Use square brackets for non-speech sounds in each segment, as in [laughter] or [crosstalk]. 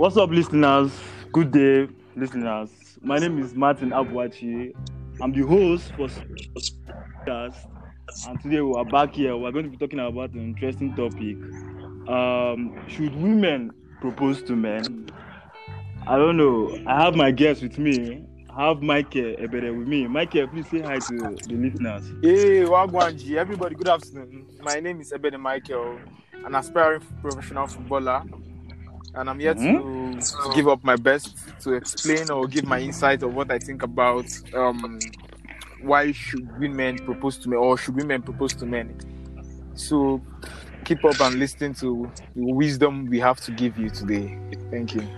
What's up, listeners? Good day, listeners. My name is Martin Abwachi. I'm the host for podcast, and today we are back here. We're going to be talking about an interesting topic. Um, should women propose to men? I don't know. I have my guest with me. I have Michael Ebere with me. Michael, please say hi to the listeners. Hey, Wagwanji, everybody, good afternoon. My name is Ebene Michael, an aspiring professional footballer, and I'm here Mhm. to, to give up my best to explain or give my insight of what I think about um, why should women propose to men or should women propose to men. So keep up and listen to the wisdom we have to give you today. Thank you.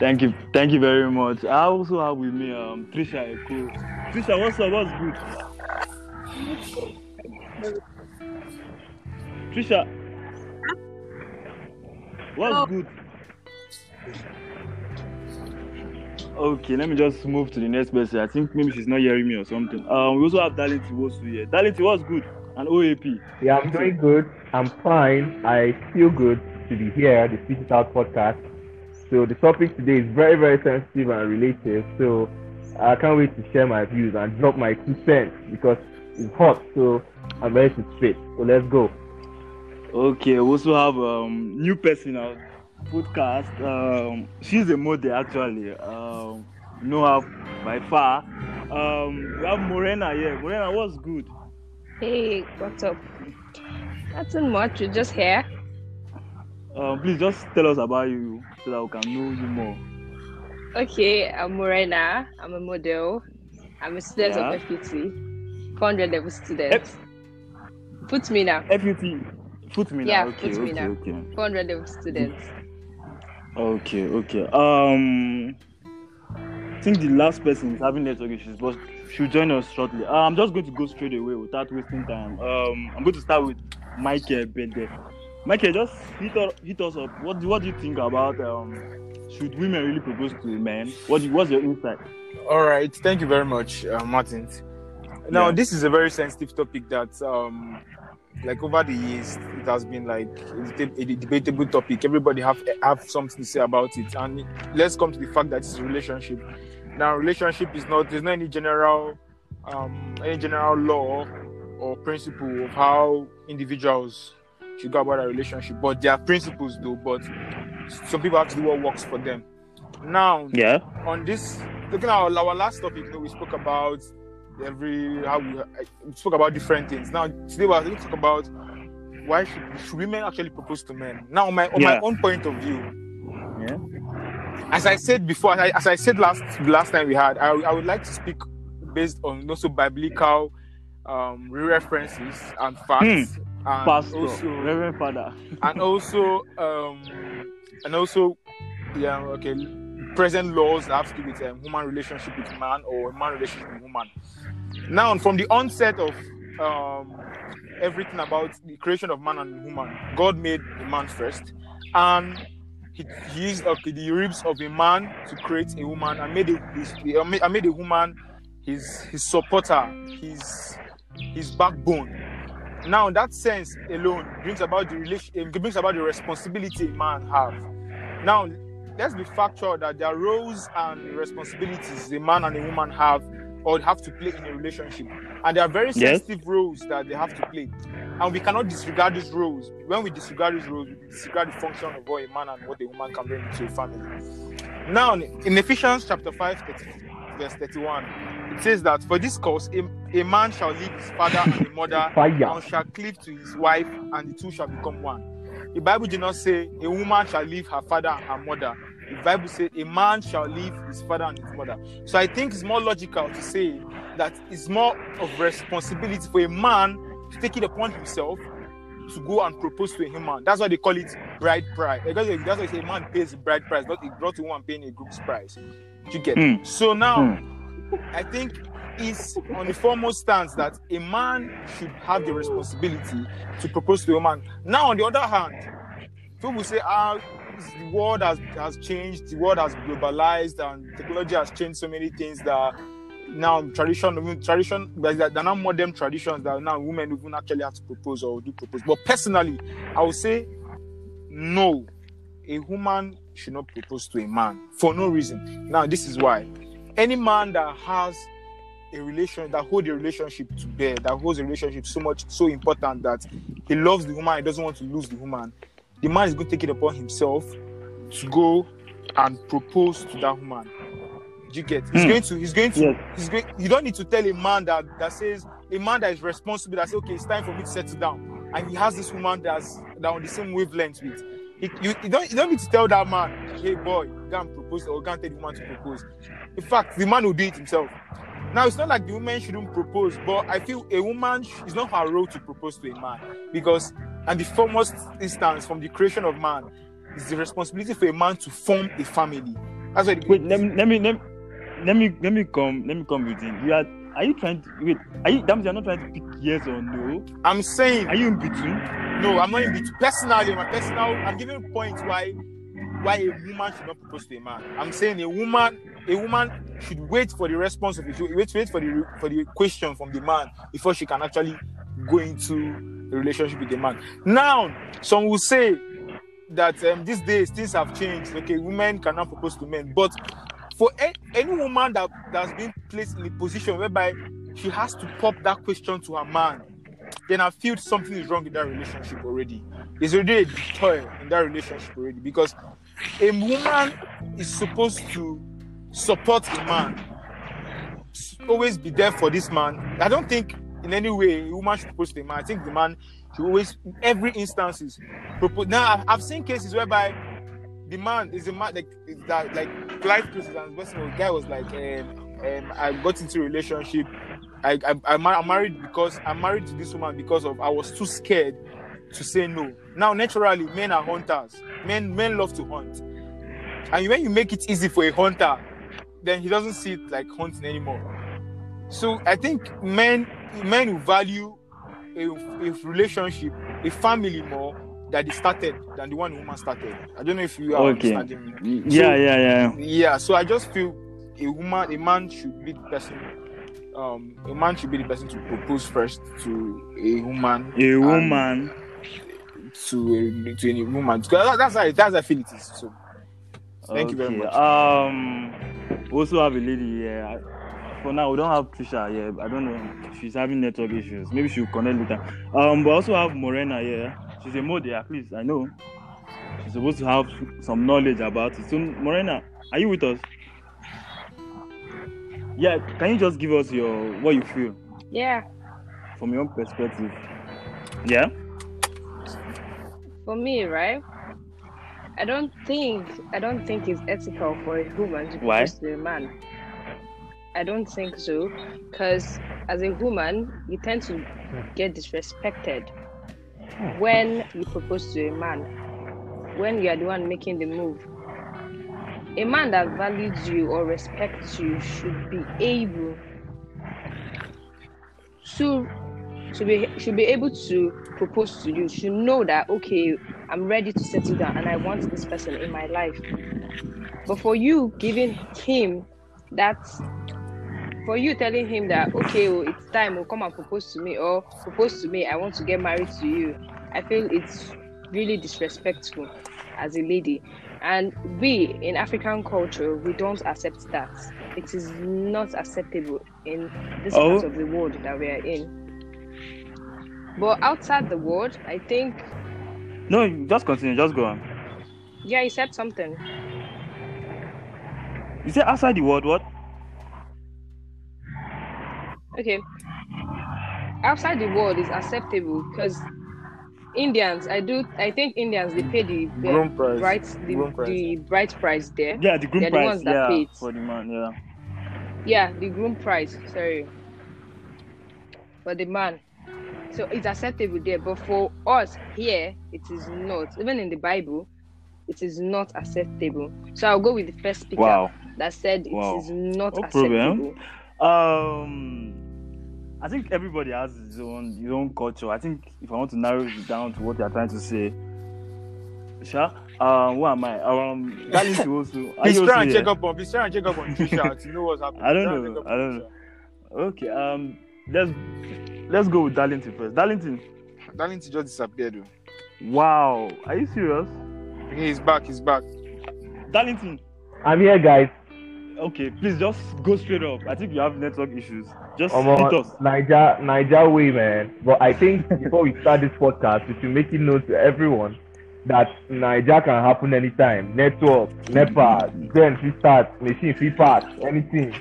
Thank you, thank you very much. I also have with me um Trisha Eko. Trisha, what's up? What's good? Trisha, what's Oh. good? Okay, let me just move to the next person. I think maybe she's not hearing me or something. Um, we also have Darlington Wosu here. Darlington, what's good? And OAP. Yeah, I'm doing good. I'm fine. I feel good to be here, the Spit It Out podcast. So the topic today is very, very sensitive and related. So I can't wait to share my views and drop my two cents because it's hot. So I'm ready to spit. So let's go. Okay, we also have um new person on podcast. Um, she's a model actually. Um, know her by far. Um, we have Morena here. Morena, what's good? Hey, what's up? Nothing much. You're just here. Um, please just tell us about you so that we can know you more. Okay, I'm Morena. I'm a model. I'm a student Yeah. of FPT. 400 level student. Put me now. FUT, foot me Yeah, now. Okay, foot me okay, now. okay, 400 level student. Okay, okay. Um, I think the last person is having network issues, but she'll join us shortly. Uh, I'm just going to go straight away without wasting time. Um, I'm going to start with Michael Bede. Michael, just hit, us- hit us up. What do, what do you think about um, should women really propose to men? What do, what's your insight? All right, thank you very much, uh, Martin. Now, Yeah. this is a very sensitive topic that, um, like over the years, it has been like a, a debatable topic. Everybody have have something to say about it, and let's come to the fact that it's a relationship. Now, relationship is not there's not any general, um, any general law or principle of how individuals should go about a relationship, but there are principles though. But some people have to do what works for them. Now, Yeah. on this looking at our, our last topic, you know, we spoke about every how we, we spoke about different things. Now today we're going to talk about why should, should women actually propose to men. Now, on my on my own point of view, Yeah. as I said before, as I, as I said last last time we had, I, I would like to speak based on also biblical um, references and facts, and Pastor, also Reverend Father. and also um and also yeah okay present laws that have to do with um, human relationship with man or man relationship with woman. Now from the onset of um everything about the creation of man and woman god made the man first and he, he used okay, the ribs of a man to create a woman and made a, uh, made, a woman his his supporter his his backbone. Now that sense alone brings about the relation brings about the responsibility man have. Now let's be factual that there are roles and responsibilities a man and a woman have or have to play in a relationship and there are very Yes. sensitive roles that they have to play and we cannot disregard these roles when we disregard these roles we disregard the function of what a man and what a woman can bring to a family now in ephesians chapter 5 30, verse 31 it says that for this cause a, a man shall leave his father and his mother [laughs] Fire. and shall cleave to his wife, and the two shall become one. The Bible did not say a woman shall leave her father and her mother. The Bible said a man shall leave his father and his mother. So I think it's more logical to say that it's more of responsibility for a man to take it upon himself to go and propose to a human. That's why they call it bride price. Because that's why a man pays a bride price, not a, not a woman paying a groom's price. You get? Hmm. So now, I think is on the foremost stance that a man should have the responsibility to propose to a woman. Now, on the other hand, people say, ah, the world has, has changed, the world has globalized, and technology has changed so many things that now tradition, tradition, there are now modern traditions that now women even actually have to propose or do propose. But personally, I would say no. A woman should not propose to a man for no reason. Now, this is why. Any man that has a relation that hold a relationship to bear, that holds a relationship so much so important that he loves the woman, he doesn't want to lose the woman. The man is going to take it upon himself to go and propose to that woman. Do you get? He's Hmm. going to. He's going to. Yes. He's going. You don't need to tell a man that that says a man that is responsible that says okay, it's time for me to settle down, and he has this woman that's that on the same wavelength with. He, you, you don't you don't need to tell that man, hey boy, go and propose or go and tell the woman to propose. In fact, the man will do it himself. Now it's not like the woman shouldn't propose, but I feel a woman is not her role to propose to a man because, and the foremost instance from the creation of man is the responsibility for a man to form a family. That's why. Wait, let me let me let me let me let me come let me come with it. You are are you trying to wait? Are you that means you're not trying to pick yes or no? I'm saying Are you in between? no. I'm not in between. Personally, my personal. I'm giving points why why a woman should not propose to a man. I'm saying a woman a woman should wait for the response of it. Wait wait for the for the question from the man before she can actually go into relationship with the man. Now, some will say that um, these days things have changed. Okay, women cannot propose to men, but for a- any woman that that's been placed in a position whereby she has to pop that question to her man, then I feel something is wrong in that relationship already. There's already a toy in that relationship already because a woman is supposed to support a man, always be there for this man. I don't think in any way a woman should propose to a man. I think the man should always, every instances, propose. Now I've, I've seen cases whereby the man is a man like is that like life cases and the person the guy was like um, um I got into a relationship I, I I'm married because I'm married to this woman because of I was too scared to say no. Now naturally men are hunters. Men men love to hunt. And when you make it easy for a hunter, then he doesn't see it like hunting anymore. So I think men men will value a, a relationship, a family more that they started than the one woman started. I don't know if you are Okay. understanding me. Y- Yeah, yeah, yeah. Yeah, so I just feel a woman, a man should be the person. Um, a man should be the person to propose first to a woman. A woman. to a, to any woman. Because that's how that's how I feel it is. So Thank you very much. Um, also have a lady here. For now, we don't have Trisha here. I don't know. She's having network issues. Maybe she'll connect later. Um, but also have Morena here. She's a model, at least I know. She's supposed to have some knowledge about it. So, Morena, are you with us? Yeah. Can you just give us your what you feel Yeah, from your own perspective? Yeah. for me, right? I don't think I don't think it's ethical for a woman to Why? propose to a man. I don't think so, because as a woman, you tend to get disrespected when you propose to a man, when you are the one making the move. A man that values you or respects you should be able to should be should be able to propose to you. Should know that okay, I'm ready to settle down and I want this person in my life. But for you giving him that for you telling him that okay, oh, it's time, oh, come and propose to me, or propose to me, I want to get married to you. I feel it's really disrespectful as a lady. And we in African culture, we don't accept that. It is not acceptable in this Oh. part of the world that we are in. But outside the world, I think, No, just continue. Just go on. yeah, you said something. You say outside the world, what? Okay. Outside the world is acceptable because Indians, I do, I think Indians they pay the, the Groom price. bright, the, Groom price. the bright price there. Yeah, the groom They're the price. ones that yeah, pay it. for the man. Yeah. Yeah, the groom price. Sorry, for the man. So it's acceptable there, but for us here, it is not. Even in the Bible, it is not acceptable. So I'll go with the first speaker Wow. that said it Wow. is not No acceptable. problem. Um, I think everybody has his own his own culture. I think if I want to narrow it down to what you're trying to say, Sha, um, who am I? Um, Darlington also. Are Please you try also and here? check up on. Please try and check up on Trisha to know what's happening. [laughs] I don't know, I don't Trisha. Okay. Um, let's let's go with Darlington first. Darlington. Darlington just disappeared. Though. Wow. Are you serious? Okay, he's back. He's back. Darlington. I'm here, guys. Okay, please just go straight up. I think you have network issues. Just I'm hit us. Niger, Niger way, man. But I think before we start this podcast, we should make it known to everyone that Niger can happen anytime. Network, NEPA, then we start, machine, free parts, anything.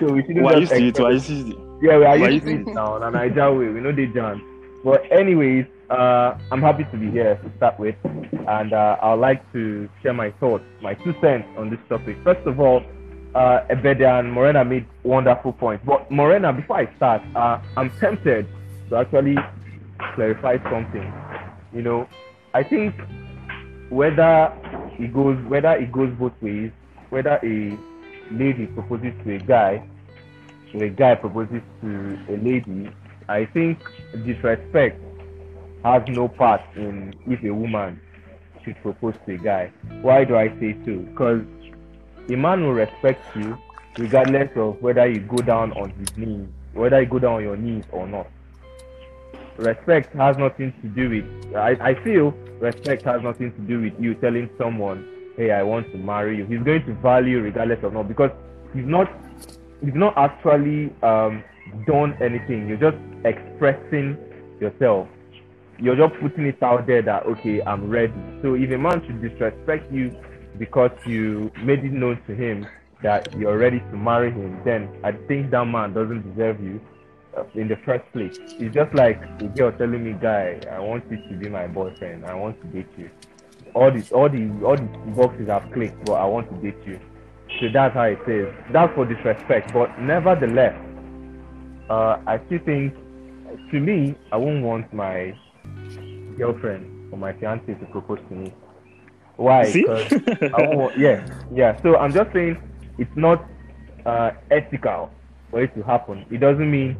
So we shouldn't Why you just see it? expect- Why you it? Yeah, we are Why used to it now, on Niger way. We know they jam. But anyways, uh, I'm happy to be here to start with, and uh, I'd like to share my thoughts, my two cents on this topic. First of all, uh, Ebede and Morena made wonderful points. But Morena, before I start, uh, I'm tempted to actually clarify something. You know, I think whether it goes whether it goes both ways, whether a lady proposes to a guy if a guy proposes to a lady, I think disrespect has no part in if a woman should propose to a guy. Why do I say so? Because a man will respect you regardless of whether you go down on his knees, whether you go down on your knees or not. Respect has nothing to do with. I, I feel respect has nothing to do with you telling someone, "Hey, I want to marry you." He's going to value regardless of not because he's not you've not actually um, done anything. You're just expressing yourself. You're just putting it out there that okay, I'm ready. So if a man should disrespect you because you made it known to him that you're ready to marry him, then I think that man doesn't deserve you uh, in the first place. It's just like a girl telling me, "Guy, I want you to be my boyfriend. I want to date you." All these, all the, all the boxes have clicked, but I want to date you. So that's how it is. That's for disrespect. But nevertheless, uh, I still think, to me, I won't want my girlfriend or my fiance to propose to me. Why? See? 'Cause I want, yeah, yeah. So I'm just saying it's not uh, ethical for it to happen. It doesn't mean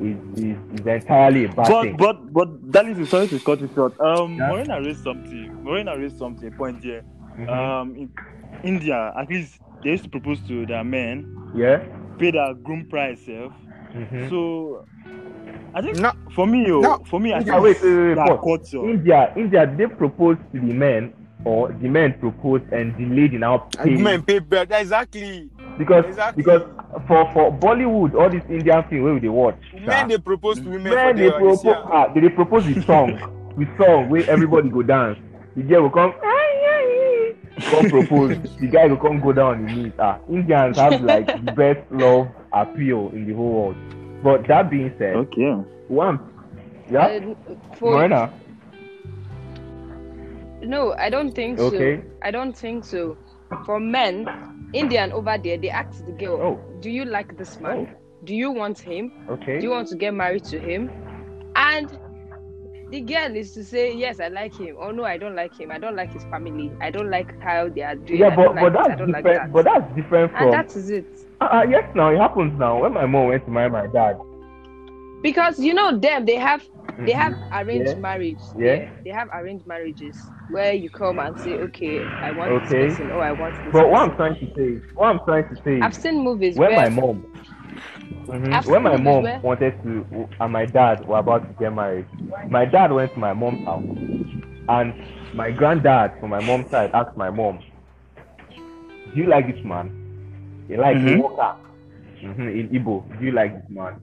it's, it's, it's entirely a bad but thing. but but Darlington, sorry to cut you short. Um, Yeah. Morena raised something. Morena raised something. Point here. Mhm. Um, in India, at least they used to propose to their men, yeah. pay their groom price, self. Mhm. So I think No. for me, oh, No. for me, I India, think wait, wait, wait, their India, India, they propose to the men or the men proposed and the lady now paid? Women pay back. Exactly. because Exactly. because for for Bollywood, all these Indian thing where they watch. Men they propose to women men for they their propose yeah. ah, they, dey propose with song [laughs] with song where everybody go dance. The girl will come. come propose. The guy will come go down on his knees. Ah, Indians have like the [laughs] best love appeal in the whole world. But that being said, Okay. one, yeah, Uh, for, Morena, No, I don't think Okay. so. I don't think so. For men, Indian over there, they ask the girl, Oh. "Do you like this man? Do you want him? okay, Do you want to get married to him?" And the girl is to say, "Yes, I like him," or "No, I don't like him. I don't like his family. I don't like how they are doing. yeah, but but like that's don't like different. that." but that's different from. and that is it. Uh, uh, yes, now it happens now. When my mom went to marry my dad, Because you know them, they have they have arranged Yeah. marriage. Yeah. They have arranged marriages where you come and say, "Okay, I want Okay. this person," or "I want this." but what I'm person. trying to say, what I'm trying to say, I've seen movies when where my mom, Mhm. When my mom where- wanted to, and my dad were about to get married, my dad went to my mom's house, and my granddad from my mom's side asked my mom, "Do you like this man? He like Mhm. mm-hmm, in Igbo. Do you like this man?"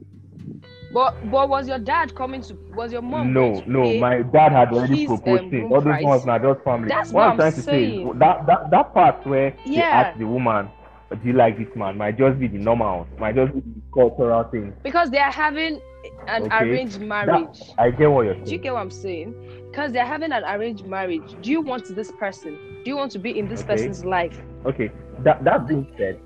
But but was your dad coming to? Was your mom? no, no, my dad had already proposed um, him. All those ones not just family. That's what what I'm trying to say is that that that part where they Yeah. ask the woman, "Do you like this man?" might just be the normal, might just be the cultural thing. because they are having an Okay. arranged That- marriage. I get what you're Do you saying. get what I'm saying? Because they're having an arranged marriage. Do you want this person? Do you want to be in this Okay. person's life? Okay, that that being said,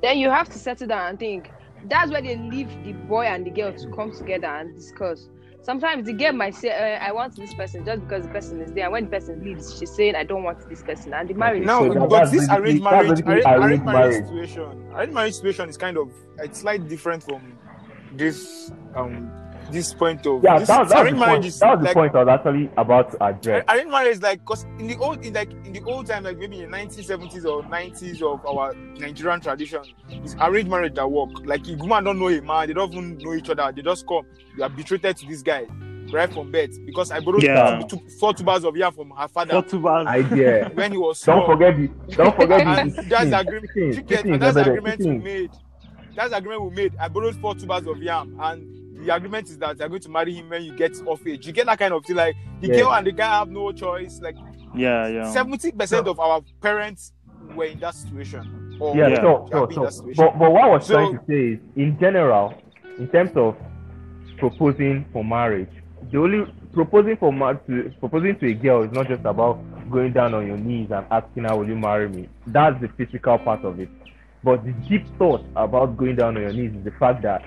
Then you have to settle down and think. That's where they leave the boy and the girl to come together and discuss. Sometimes the girl might say, uh, "I want this person" just because the person is there. And when the person leaves, she's saying, "I don't want this person," and the marriage. Now, So that- but this basically- arranged marriage, basically arranged, arranged arranged marriage marriage. situation, arranged marriage situation is kind of it's slightly different from this um this point of yeah, this, that, that was the arranged marriage point. is That was the point I was actually about to address. Arranged marriage is like because in the old in like in the old time like maybe in the 1970s or 90s of our Nigerian tradition, it's arranged marriage that work. Like if woman don't know a man, they don't even know each other. They just come. You are betrothed to this guy. right from bed because I borrowed Yeah. two, two, four tubers of yam from her father Four tubers. Idea. [laughs] when he was Don't small. forget the. Don't forget and the. that's the agreement. chicken, you and that's the agreement we chicken. made. That's the agreement we made. I borrowed four tubers of yam, and the agreement is that you're going to marry him when you get of age. You get that kind of thing. Like the Yeah. girl and the guy have no choice. Like Yeah, yeah. seventy percent of our parents were in that situation. Or Yeah, Yeah. sure, have sure, sure. But, but what I was So- trying to say is, in general, in terms of proposing for marriage, the only proposing for ma- to proposing to a girl is not just about going down on your knees and asking her, "Will you marry me?" That's the physical part of it. But the deep thought about going down on your knees is the fact that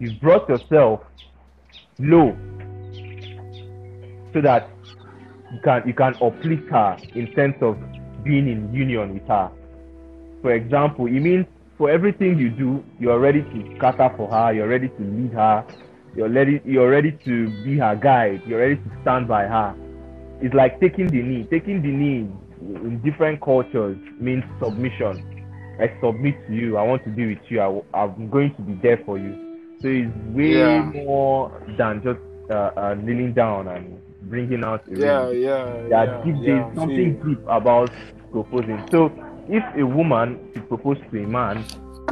you've brought yourself low so that you can you can uplift her in sense of being in union with her. For example, it means for everything you do, you're ready to scatter for her, you're ready to lead her, you're ready you're ready to be her guide, you're ready to stand by her. It's like taking the knee. Taking the knee in different cultures means submission. I submit to you. I want to be with you. I, am going to be there for you. So it's way Yeah. more than just uh, uh, kneeling down and bringing out a yeah, ring yeah, there yeah, are deep, yeah, there's something see. deep about proposing. So if a woman should propose to a man,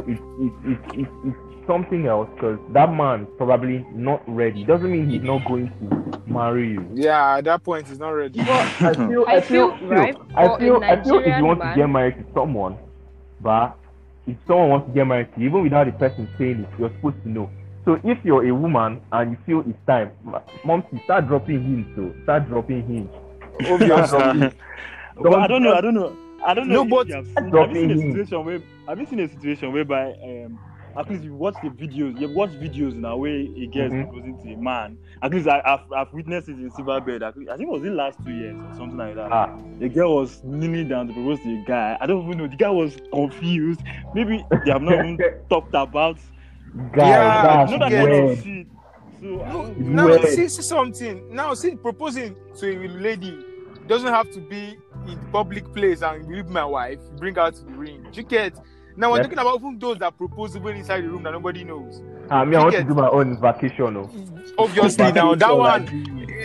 it's it, it, it, it's something else because that man probably not ready. Doesn't mean he's not going to marry you. Yeah, at that point, he's not ready. [laughs] I feel, I feel, right, I feel, I feel if you want man- to get married to someone, but if someone wants to get married to you, even without the person saying it, you're supposed to know. So if you're a woman and you feel it's time, mom, start dropping hints. So start dropping hints. Obviously. but I don't know. I don't know. I don't know. No, if but- you have, seen, have you seen a situation where have you seen a situation whereby um at least you watch the videos, you watch videos in a way a girl is Mhm. proposing to a man. At least I, I've, I've witnessed it in Silverbed. I think I think it was in the last two years or something like that. Ah, The girl was kneeling down to propose to a guy. I don't even know. The guy was confused. Maybe they have not even [laughs] talked about. Guys, Yeah, that's No, that get kind it. of weird. shit. So I No, now weird. see, see something. Now see proposing to a lady doesn't have to be in the public place and you leave my wife, bring her to the ring. You get now we're Yeah. talking about even those that propose even inside the room that nobody knows. Ah, me, I want to do my own vacation. Oh. Obviously now that one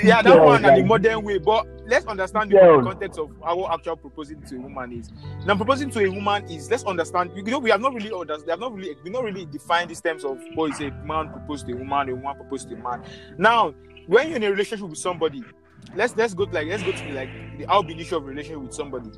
yeah, that Girls, one and the modern way. But let's understand the context of how actual proposing to a woman is. Now, proposing to a woman is let's understand. You know, we have not really understand. We have not really we not really defined these terms of what is a man propose to a woman, a woman propose to a man. Now, when you're in a relationship with somebody, let's let's go to like let's go to the, like the how initial of relationship with somebody.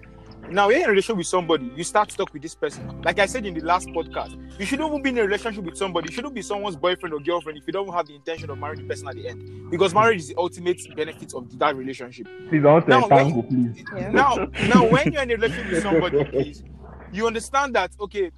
Now, when you're in a relationship with somebody, you start to talk with this person. Like I said in the last podcast, you shouldn't even be in a relationship with somebody. You shouldn't be someone's boyfriend or girlfriend if you don't have the intention of marrying the person at the end. Because marriage is the ultimate benefit of that relationship. Please, I want to Now, when- entangle, please. Yeah. Now, now, when you're in a relationship with somebody, please, you understand that okay,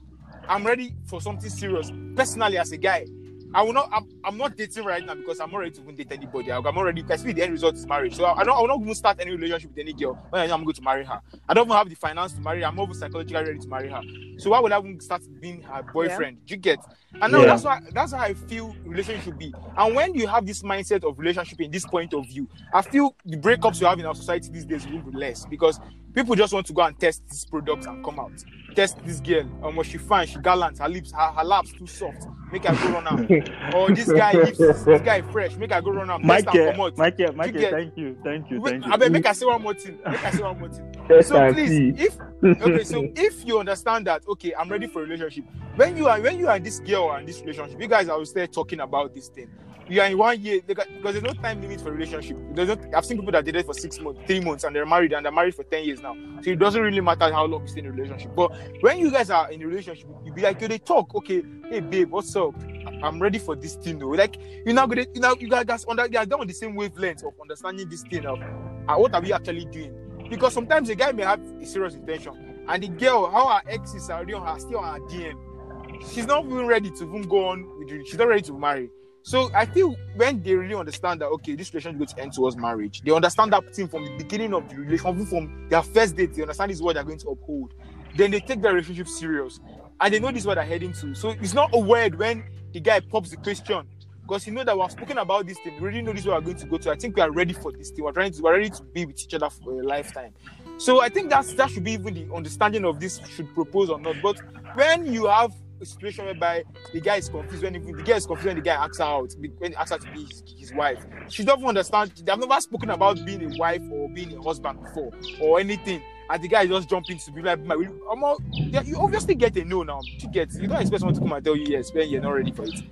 I'm ready for something serious. Personally, as a guy, I will not. I'm, I'm not dating right now because I'm not ready to even date anybody. I'm already ready. Because the end result is marriage. So I, don't. I will not even start any relationship with any girl when I know I'm going to marry her. I don't even have the finance to marry her. I'm not even psychologically ready to marry her. So why would I even start being her boyfriend? Do you get? And now Yeah. that's why that's how I feel relationship should be. And when you have this mindset of relationship in this point of view, I feel the breakups you have in our society these days will be less because people just want to go and test these products and come out. Test this girl, um, was she fine? She gallant. Her lips, her, her laps too soft. Make her go run out. [laughs] or this guy, lips, this guy fresh. Make her go run out. Test and Michael. Michael, Michael, get- thank you, thank you, thank you. I beg, make I say one more thing. Make I say one more thing. So please, if okay, so if you understand that, okay, I'm ready for a relationship. When you are when you are this girl and this relationship, you guys are still talking about this thing. You are in one year because there's no time limit for relationship. There's I've seen people that dated for six months, three months, and they're married and they're married for ten years now. So it doesn't really matter how long you stay in a relationship. But when you guys are in a relationship, you be like, yo, they talk, okay, hey babe, what's up? I'm ready for this thing though. Like you're you know, you guys under, you are down on the same wavelength of understanding this thing of uh, what are we actually doing? Because sometimes a guy may have a serious intention, and the girl, how her exes are already on her, still on her DM. She's not even ready to even go on with you. She's not ready to marry. So I feel when they really understand that okay, this relationship is going to end towards marriage, they understand that thing from the beginning of the relationship, even from their first date, they understand this is what they're going to uphold. Then they take their relationship serious, and they know this is what they're heading to. So it's not a word when the guy pops the question because you know that we've spoken about this thing. We already know this is what we're going to go to. I think we are ready for this thing. We're trying to we're ready to be with each other for a lifetime. So I think that's that should be even the understanding of this should propose or not. But when you have situation whereby the guy is confused when even the girl is confused when the guy asks her out when he asks her to be his, his wife. She doesn't understand. They have never spoken about being a wife or being a husband before or anything. And the guy just jumping to be like, my, I'm all, yeah, you obviously get a no now. You get, you don't expect someone to come and tell you yes when you're not ready for it.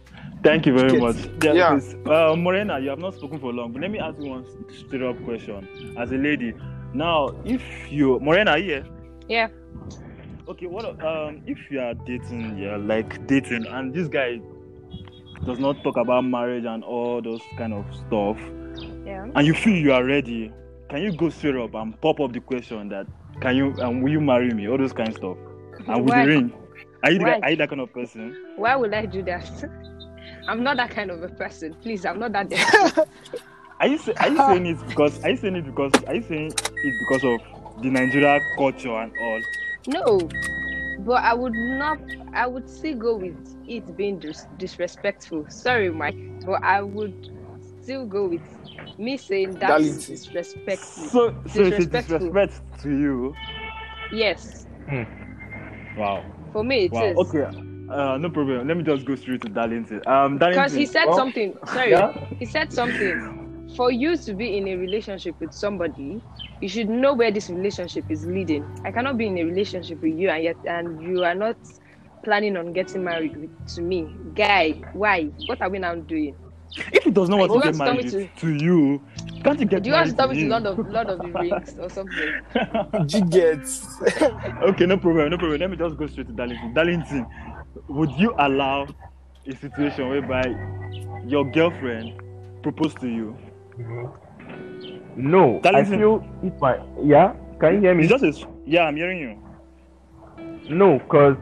Thank you very Yes. much. Yeah. please. Uh, Morena, you have not spoken for long, but let me ask you one straight up question. As a lady, now, if you, Morena, are you here? Yeah. Okay, what um if you are dating, yeah, like dating, and this guy does not talk about marriage and all those kind of stuff, Yeah. and you feel you are ready, can you go straight up and pop up the question that can you and will you marry me? All those kind of stuff. And with the ring. Are you, the, are you that kind of person? Why would I do that? [laughs] I'm not that kind of a person. Please, I'm not that. [laughs] Are you say, are you saying it because are you saying it because are you saying it because of the Nigeria culture and all? No, but I would not. I would still go with it being dis- disrespectful. Sorry, Mike, but I would still go with me saying that Darling. is disrespectful. So so it's Disrespectful. disrespect to you. Yes, Wow. for me it is. Wow. Okay. Uh, no problem. Let me just go straight to Darlington. Um, Darlington. Because he said Well, something. Sorry, yeah. he said something. For you to be in a relationship with somebody, you should know where this relationship is leading. I cannot be in a relationship with you and yet and you are not planning on getting married with, to me. Guy, why? What are we now doing? If he does not want to get want to married to, you, can't you get Do you want to married stop to with him? Lord of Lord of the [laughs] Rings or something? You get. okay, no problem, no problem. Let me just go straight to Darlington. Darlington, would you allow a situation whereby your girlfriend proposed to you? No, That I is- feel if my yeah. Can you hear me? It's just a, s- yeah, I'm hearing you. No, because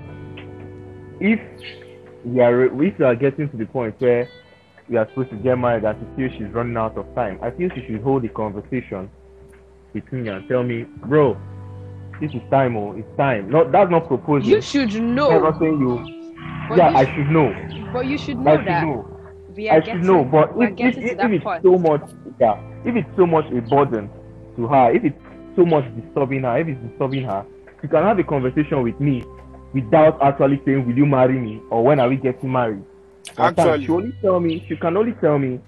if we are if we are getting to the point where we are supposed to get married and she feels she's running out of time, I feel she should hold the conversation between me and tell me, bro, this is time, oh, it's time. No, that's not proposing. You should I'm know. not saying you. But yeah, you I should- should know. But you should I know should that know. We are I getting, should know. But we're if, if, if, if it's point. so much, yeah, if it's so much a burden to her, if it's so much disturbing her, if it's disturbing her, she can have a conversation with me without actually saying, "Will you marry me?" or "When are we getting married?" Actually. she only tell me. She can only tell me,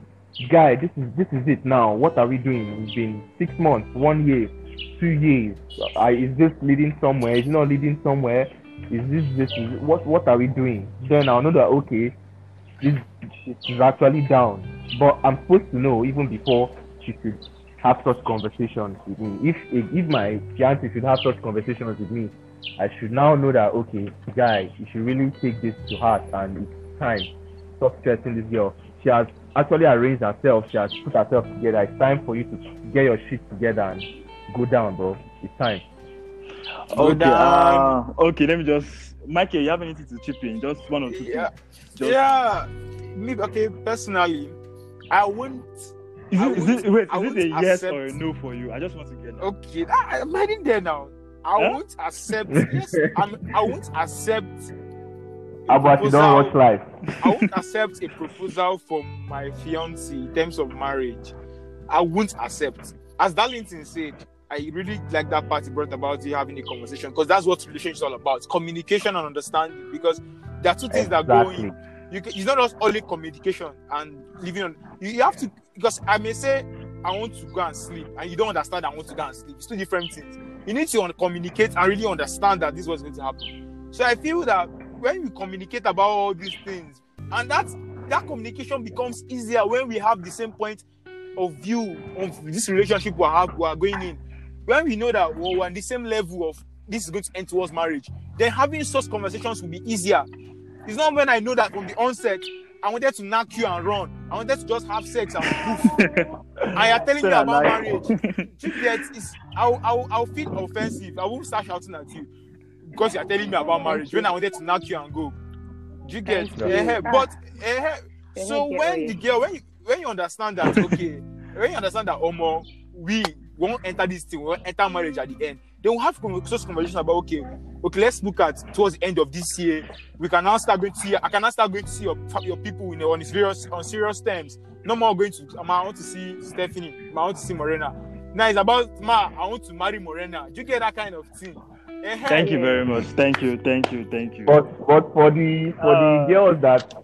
"Guy, this is this is it now. What are we doing? It's been six months, one year, two years. I, is this leading somewhere? Is it not leading somewhere? Is this this is what what are we doing?" Then I'll know that okay, this is actually down. But I'm supposed to know even before she should have such conversations with me. If if, if my fiance should have such conversations with me, I should now know that okay, guy, you should really take this to heart and it's time. Stop stressing this girl. She has actually arranged herself. She has put herself together. It's time for you to get your shit together and go down, bro. It's time. Go Okay, down. uh, okay. Let me just, Michael, you have anything to chip in? Just one or two. Yeah. things. Just, Yeah. Me, okay, personally, I wouldn't. Is I it, is won't- it, wait, I is it a yes accept- or a no for you? I just want to get that. Okay, I, I'm heading there now. I Huh? won't accept. [laughs] yes, I'm, I won't accept. a About you don't watch life. I won't [laughs] accept a proposal from my fiance in terms of marriage. I won't accept. As Darlington said, I really like that part he brought about you having a conversation because that's what relationship is all about: communication and understanding. Because there are two things that go Exactly. in. You can, it's not just only communication and living on. You, you have to because I may say I want to go and sleep, and you don't understand I want to go and sleep. It's two different things. You need to un- communicate and really understand that this was going to happen. So I feel that when we communicate about all these things, and that that communication becomes easier when we have the same point of view of this relationship we are, we are going in. When we know that we're on the same level of this is going to end towards marriage, then having such conversations will be easier. It's not when I know that from the onset I wanted to knock you and run. I wanted to just have sex and poof. [laughs] and you're telling Say me about like- marriage. Do you get? It's, I'll, I'll, I'll feel offensive. I won't start shouting at you because you're telling me about marriage when I wanted to knock you and go. Do you get? Thank you. Eh, Ah. but eh, Can so when the girl, when you, when you understand that, okay, when you understand that, Omo, we won't enter this thing, we won't enter marriage at the end. Then we'll have con- such conversation about okay, okay, let's look at towards the end of this year. We can now start going to see. I can now start going to see your your people you know, on serious on serious terms. No more going to. Ma, I want to see Stephanie. I want to see Morena. Now it's about ma. I want to marry Morena. Do you get that kind of thing? Thank you very much. Thank you, thank you, thank you. But but for the for Uh, the girls that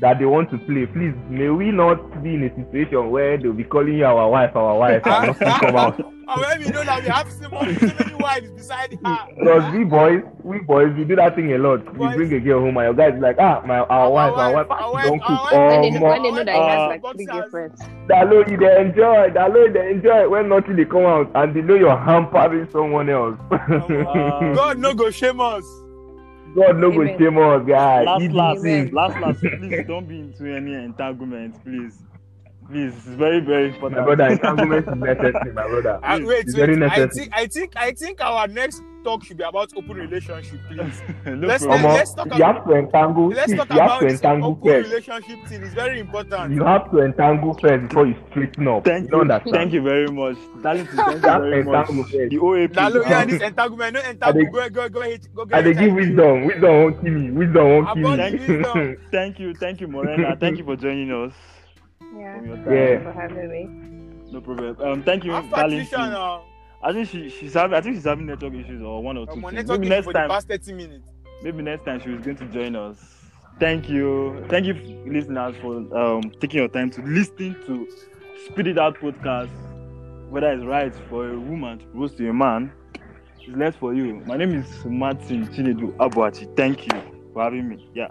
that they want to play, please may we not be in a situation where they'll be calling you our wife, our wife, and nothing come out. [laughs] Oh, let me know that we have so many, so many wives beside her. Because we boys, we boys, we do that thing a lot. We Boys. bring a girl home, and your guys like, ah, my our, wife, our wife, our wife, she don't our cook. wife. Oh, when, they, more. when they know that he Uh, has like three girlfriends. Dalo, you they enjoy. Dalo, they enjoy when nothing they come out, and they know you're hampering someone else. Uh, [laughs] God no go shame us. God no go shame us, guys. last, last, last, last. Please don't be into any entanglement, please. Please, it's very, very important. My brother, entanglement is necessary, my brother. Uh, wait, It's very wait. I think, I think, I think our next talk should be about open relationship, please. [laughs] no let's- problem. Omo, let's talk you have to entangle. Let's talk you have about to entangle open first. relationship thing. It's very important. You have to entangle first before you straighten up. Thank you don't you, thank you very much. Darling, thank [laughs] you You very much. first. The OAP. That look, yeah, this entanglement, no I entangle. dey- Go, go, go, hit, go get I they give wisdom. Wisdom won't kill me. Wisdom won't kill me. the wisdom. Thank you, thank you, Morena. [laughs] Thank you for joining us. Yeah. From your time. Thank you Yeah. for having me. No problem. Um, thank you, I'm darling. I think she, she's having. I think she's having network issues or one or two. I'm things. Maybe next for the time. past 30 minutes. Maybe next time she was going to join us. Thank you, thank you, listeners, for um taking your time to listen to Spit It Out podcast. Whether it's right for a woman to propose to a man, it's less for you. My name is Martin Chinedu Abuachi. Thank you for having me. Yeah.